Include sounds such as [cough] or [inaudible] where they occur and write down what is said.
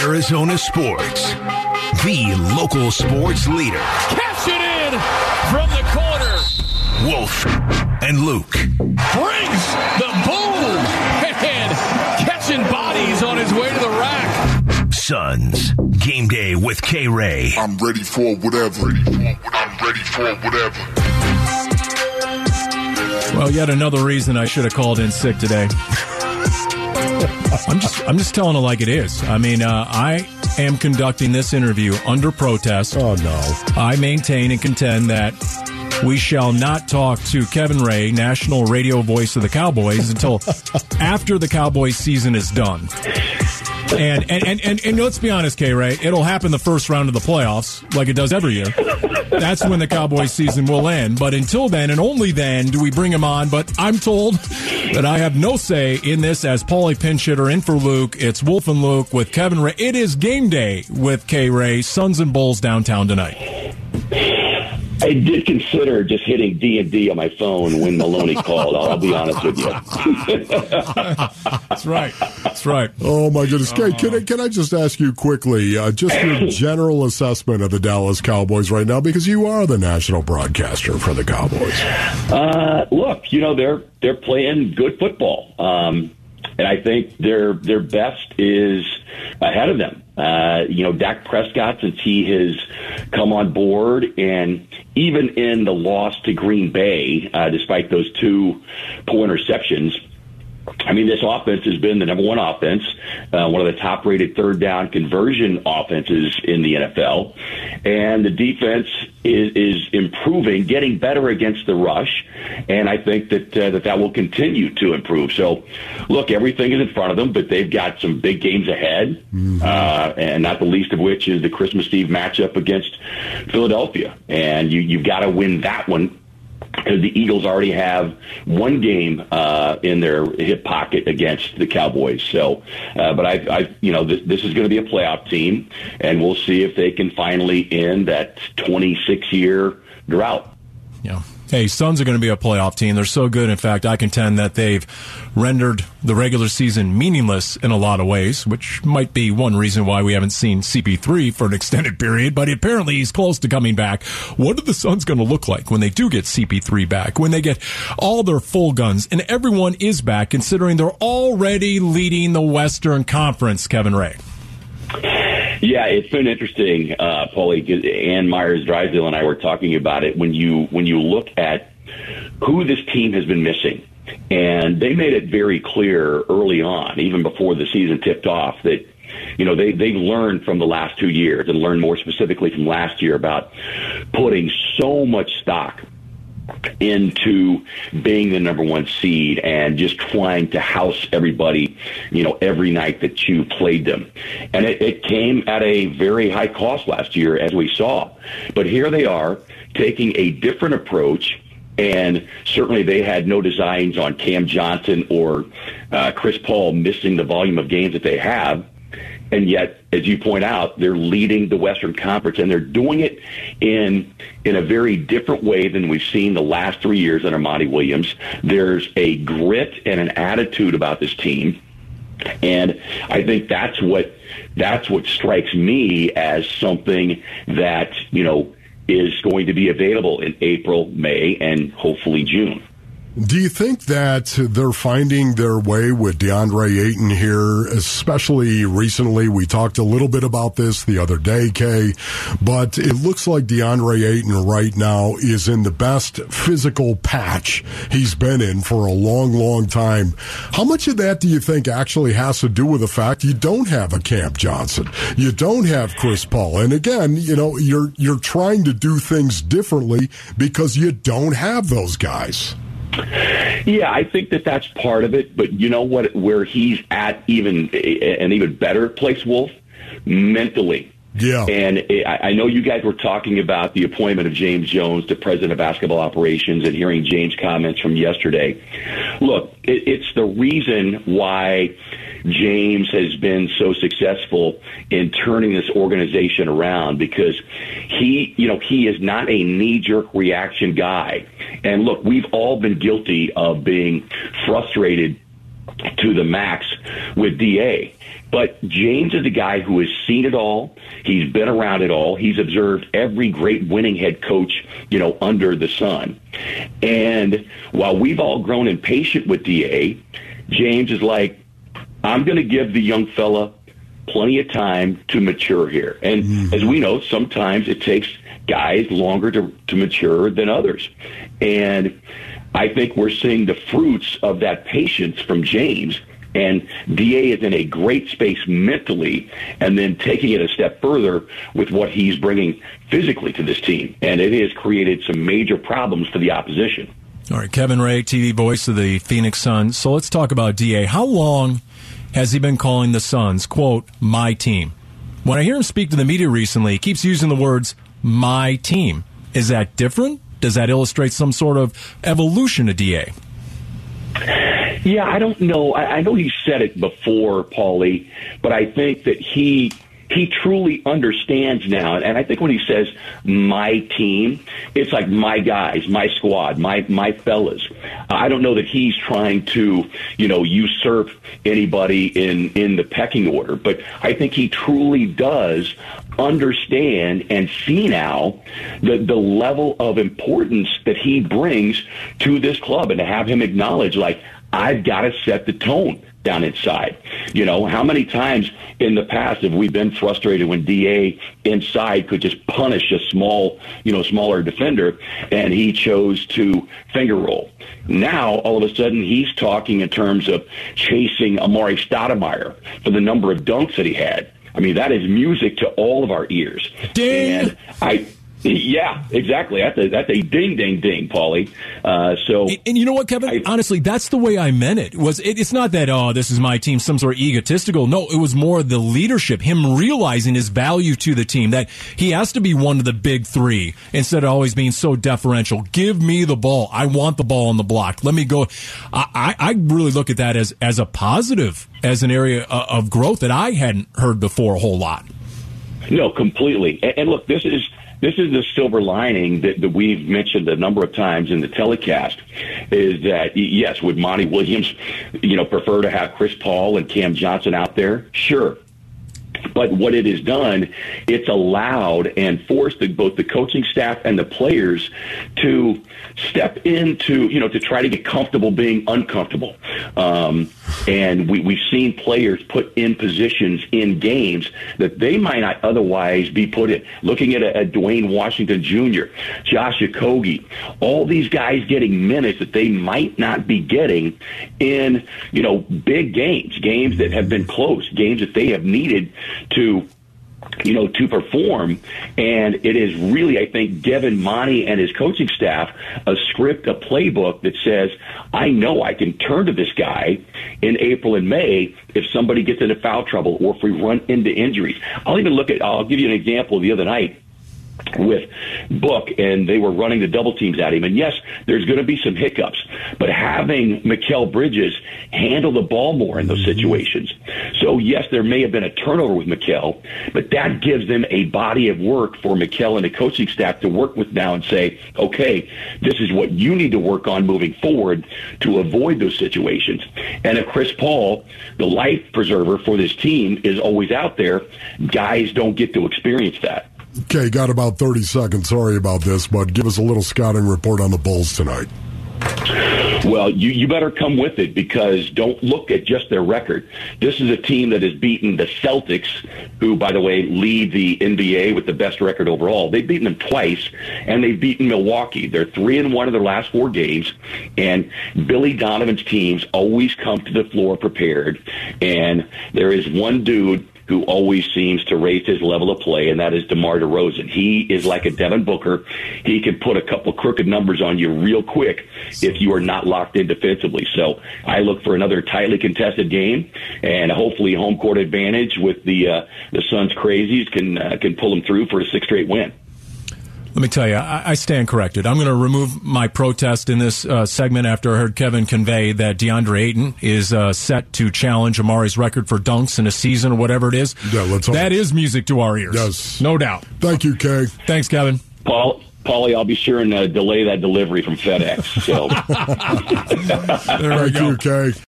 Arizona sports. The local sports leader. Catch it in from the corner. Wolf and Luke. Brings the boom and catching bodies on his way to the rack. Suns. Game day with K Ray. I'm ready for whatever. I'm ready for whatever. Well, yet another reason I should have called in sick today. I'm just I'm just telling it like it is. I mean, uh, I am conducting this interview under protest. Oh no. I maintain and contend that we shall not talk to Kevin Ray, national radio voice of the Cowboys, until [laughs] after the Cowboys season is done. And and, and, and, and let's be honest, K Ray, it'll happen the first round of the playoffs, like it does every year. That's when the Cowboys season will end. But until then, and only then, do we bring him on. But I'm told that I have no say in this as Paulie Pinch hitter in for Luke. It's Wolf and Luke with Kevin Ray. It is game day with K Ray, Suns and Bulls downtown tonight. I did consider just hitting D and D on my phone when Maloney called. I'll, I'll be honest with you. [laughs] That's right. That's right. Oh my goodness. Can, can, I, can I just ask you quickly, uh, just your [laughs] general assessment of the Dallas Cowboys right now, because you are the national broadcaster for the Cowboys. Uh, look, you know they're they're playing good football, um, and I think their their best is ahead of them. Uh, you know, Dak Prescott, since he has come on board, and even in the loss to Green Bay, uh, despite those two poor interceptions, I mean, this offense has been the number one offense, uh, one of the top rated third down conversion offenses in the NFL. And the defense is, is improving, getting better against the rush. And I think that, uh, that that will continue to improve. So, look, everything is in front of them, but they've got some big games ahead, uh, and not the least of which is the Christmas Eve matchup against Philadelphia. And you, you've got to win that one because the Eagles already have one game uh, in their hip pocket against the Cowboys. So, uh, but I, I, you know, this, this is going to be a playoff team, and we'll see if they can finally end that 26 year drought. Yeah. Hey, Suns are going to be a playoff team. They're so good. In fact, I contend that they've rendered the regular season meaningless in a lot of ways, which might be one reason why we haven't seen CP3 for an extended period, but apparently he's close to coming back. What are the Suns going to look like when they do get CP3 back, when they get all their full guns and everyone is back, considering they're already leading the Western Conference, Kevin Ray? Yeah, it's been interesting, uh, Paulie. Ann Meyers Drysdale and I were talking about it. When you when you look at who this team has been missing, and they made it very clear early on, even before the season tipped off, that you know they they learned from the last two years and learned more specifically from last year about putting so much stock into being the number one seed and just trying to house everybody, you know, every night that you played them. And it, it came at a very high cost last year, as we saw. But here they are taking a different approach. And certainly they had no designs on Cam Johnson or uh, Chris Paul missing the volume of games that they have. And yet, as you point out, they're leading the Western Conference, and they're doing it in in a very different way than we've seen the last three years under Monty Williams. There's a grit and an attitude about this team, and I think that's what that's what strikes me as something that you know is going to be available in April, May, and hopefully June. Do you think that they're finding their way with DeAndre Ayton here, especially recently? We talked a little bit about this the other day, Kay, but it looks like DeAndre Ayton right now is in the best physical patch he's been in for a long, long time. How much of that do you think actually has to do with the fact you don't have a Cam Johnson? You don't have Chris Paul. And again, you know, you're, you're trying to do things differently because you don't have those guys. Yeah, I think that that's part of it. But you know what? Where he's at, even an even better place, Wolf, mentally. Yeah. And I know you guys were talking about the appointment of James Jones to president of basketball operations and hearing James' comments from yesterday. Look, it's the reason why James has been so successful in turning this organization around because he, you know, he is not a knee jerk reaction guy. And look, we've all been guilty of being frustrated to the max with DA. But James is a guy who has seen it all. He's been around it all. He's observed every great winning head coach, you know, under the sun. And while we've all grown impatient with DA, James is like, I'm going to give the young fella plenty of time to mature here. And mm-hmm. as we know, sometimes it takes guys longer to, to mature than others. And I think we're seeing the fruits of that patience from James. And DA is in a great space mentally, and then taking it a step further with what he's bringing physically to this team. And it has created some major problems for the opposition. All right, Kevin Ray, TV voice of the Phoenix Suns. So let's talk about DA. How long has he been calling the Suns, quote, my team? When I hear him speak to the media recently, he keeps using the words, my team. Is that different? Does that illustrate some sort of evolution of DA? Yeah, I don't know. I, I know he said it before, Paulie, but I think that he he truly understands now. And I think when he says my team, it's like my guys, my squad, my, my fellas. I don't know that he's trying to, you know, usurp anybody in, in the pecking order, but I think he truly does understand and see now the, the level of importance that he brings to this club and to have him acknowledge like, I've got to set the tone down inside. You know, how many times in the past have we been frustrated when DA inside could just punish a small, you know, smaller defender and he chose to finger roll. Now, all of a sudden, he's talking in terms of chasing Amar'e Stoudemire for the number of dunks that he had. I mean, that is music to all of our ears. Ding. And I yeah, exactly. That's a that's a ding ding ding, Paulie. Uh, so, and, and, you know what, Kevin? I, Honestly, that's the way I meant it. Was it, it's not that oh, this is my team, some sort of egotistical. No, it was more the leadership, him realizing his value to the team that he has to be one of the big three instead of always being so deferential. Give me the ball. I want the ball on the block. Let me go. I, I, I really look at that as as a positive, as an area of growth that I hadn't heard before a whole lot. No, completely. And, and look, this is this is the silver lining that, that we've mentioned a number of times in the telecast is that yes, would Monty Williams, you know, prefer to have Chris Paul and Cam Johnson out there? Sure. But what it has done, it's allowed and forced the, both the coaching staff and the players to step into, you know, to try to get comfortable being uncomfortable. Um, and we, we've seen players put in positions in games that they might not otherwise be put in. Looking at a, a Duane Washington Jr., Josh Okogie, all these guys getting minutes that they might not be getting in, you know, big games, games that have been close, games that they have needed to you know, to perform. And it is really, I think, Devin Monty and his coaching staff a script, a playbook that says, I know I can turn to this guy in April and May if somebody gets into foul trouble or if we run into injuries. I'll even look at, I'll give you an example the other night with Book, and they were running the double teams at him. And yes, there's going to be some hiccups, but having Mikal Bridges handle the ball more in those mm-hmm. situations. So yes, there may have been a turnover with Mikal, but that gives them a body of work for Mikal and the coaching staff to work with now and say, okay, this is what you need to work on moving forward to avoid those situations. And if Chris Paul, the life preserver for this team, is always out there, guys don't get to experience that. Okay, got about 30 seconds. Sorry about this, but give us a little scouting report on the Bulls tonight. Well, you, you better come with it because don't look at just their record. This is a team that has beaten the Celtics, who, by the way, lead the NBA with the best record overall. They've beaten them twice, and they've beaten Milwaukee. They're three and one of their last four games, and Billy Donovan's teams always come to the floor prepared. And there is one dude who always seems to raise his level of play, and that is DeMar DeRozan. He is like a Devin Booker. He can put a couple crooked numbers on you real quick if you are not locked in defensively. So I look for another tightly contested game, and hopefully home court advantage with the uh, the Suns crazies can uh, can pull them through for a six straight win. Let me tell you, I, I stand corrected. I'm going to remove my protest in this uh, segment after I heard Kevin convey that DeAndre Ayton is uh, set to challenge Amar'e's record for dunks in a season or whatever it is. Yeah, let's hope. That is music to our ears. Yes. No doubt. Thank you, Kay. Thanks, Kevin. Paul, Paulie, I'll be sure and uh, delay that delivery from FedEx. So. there [laughs] we Thank go. you, Kay.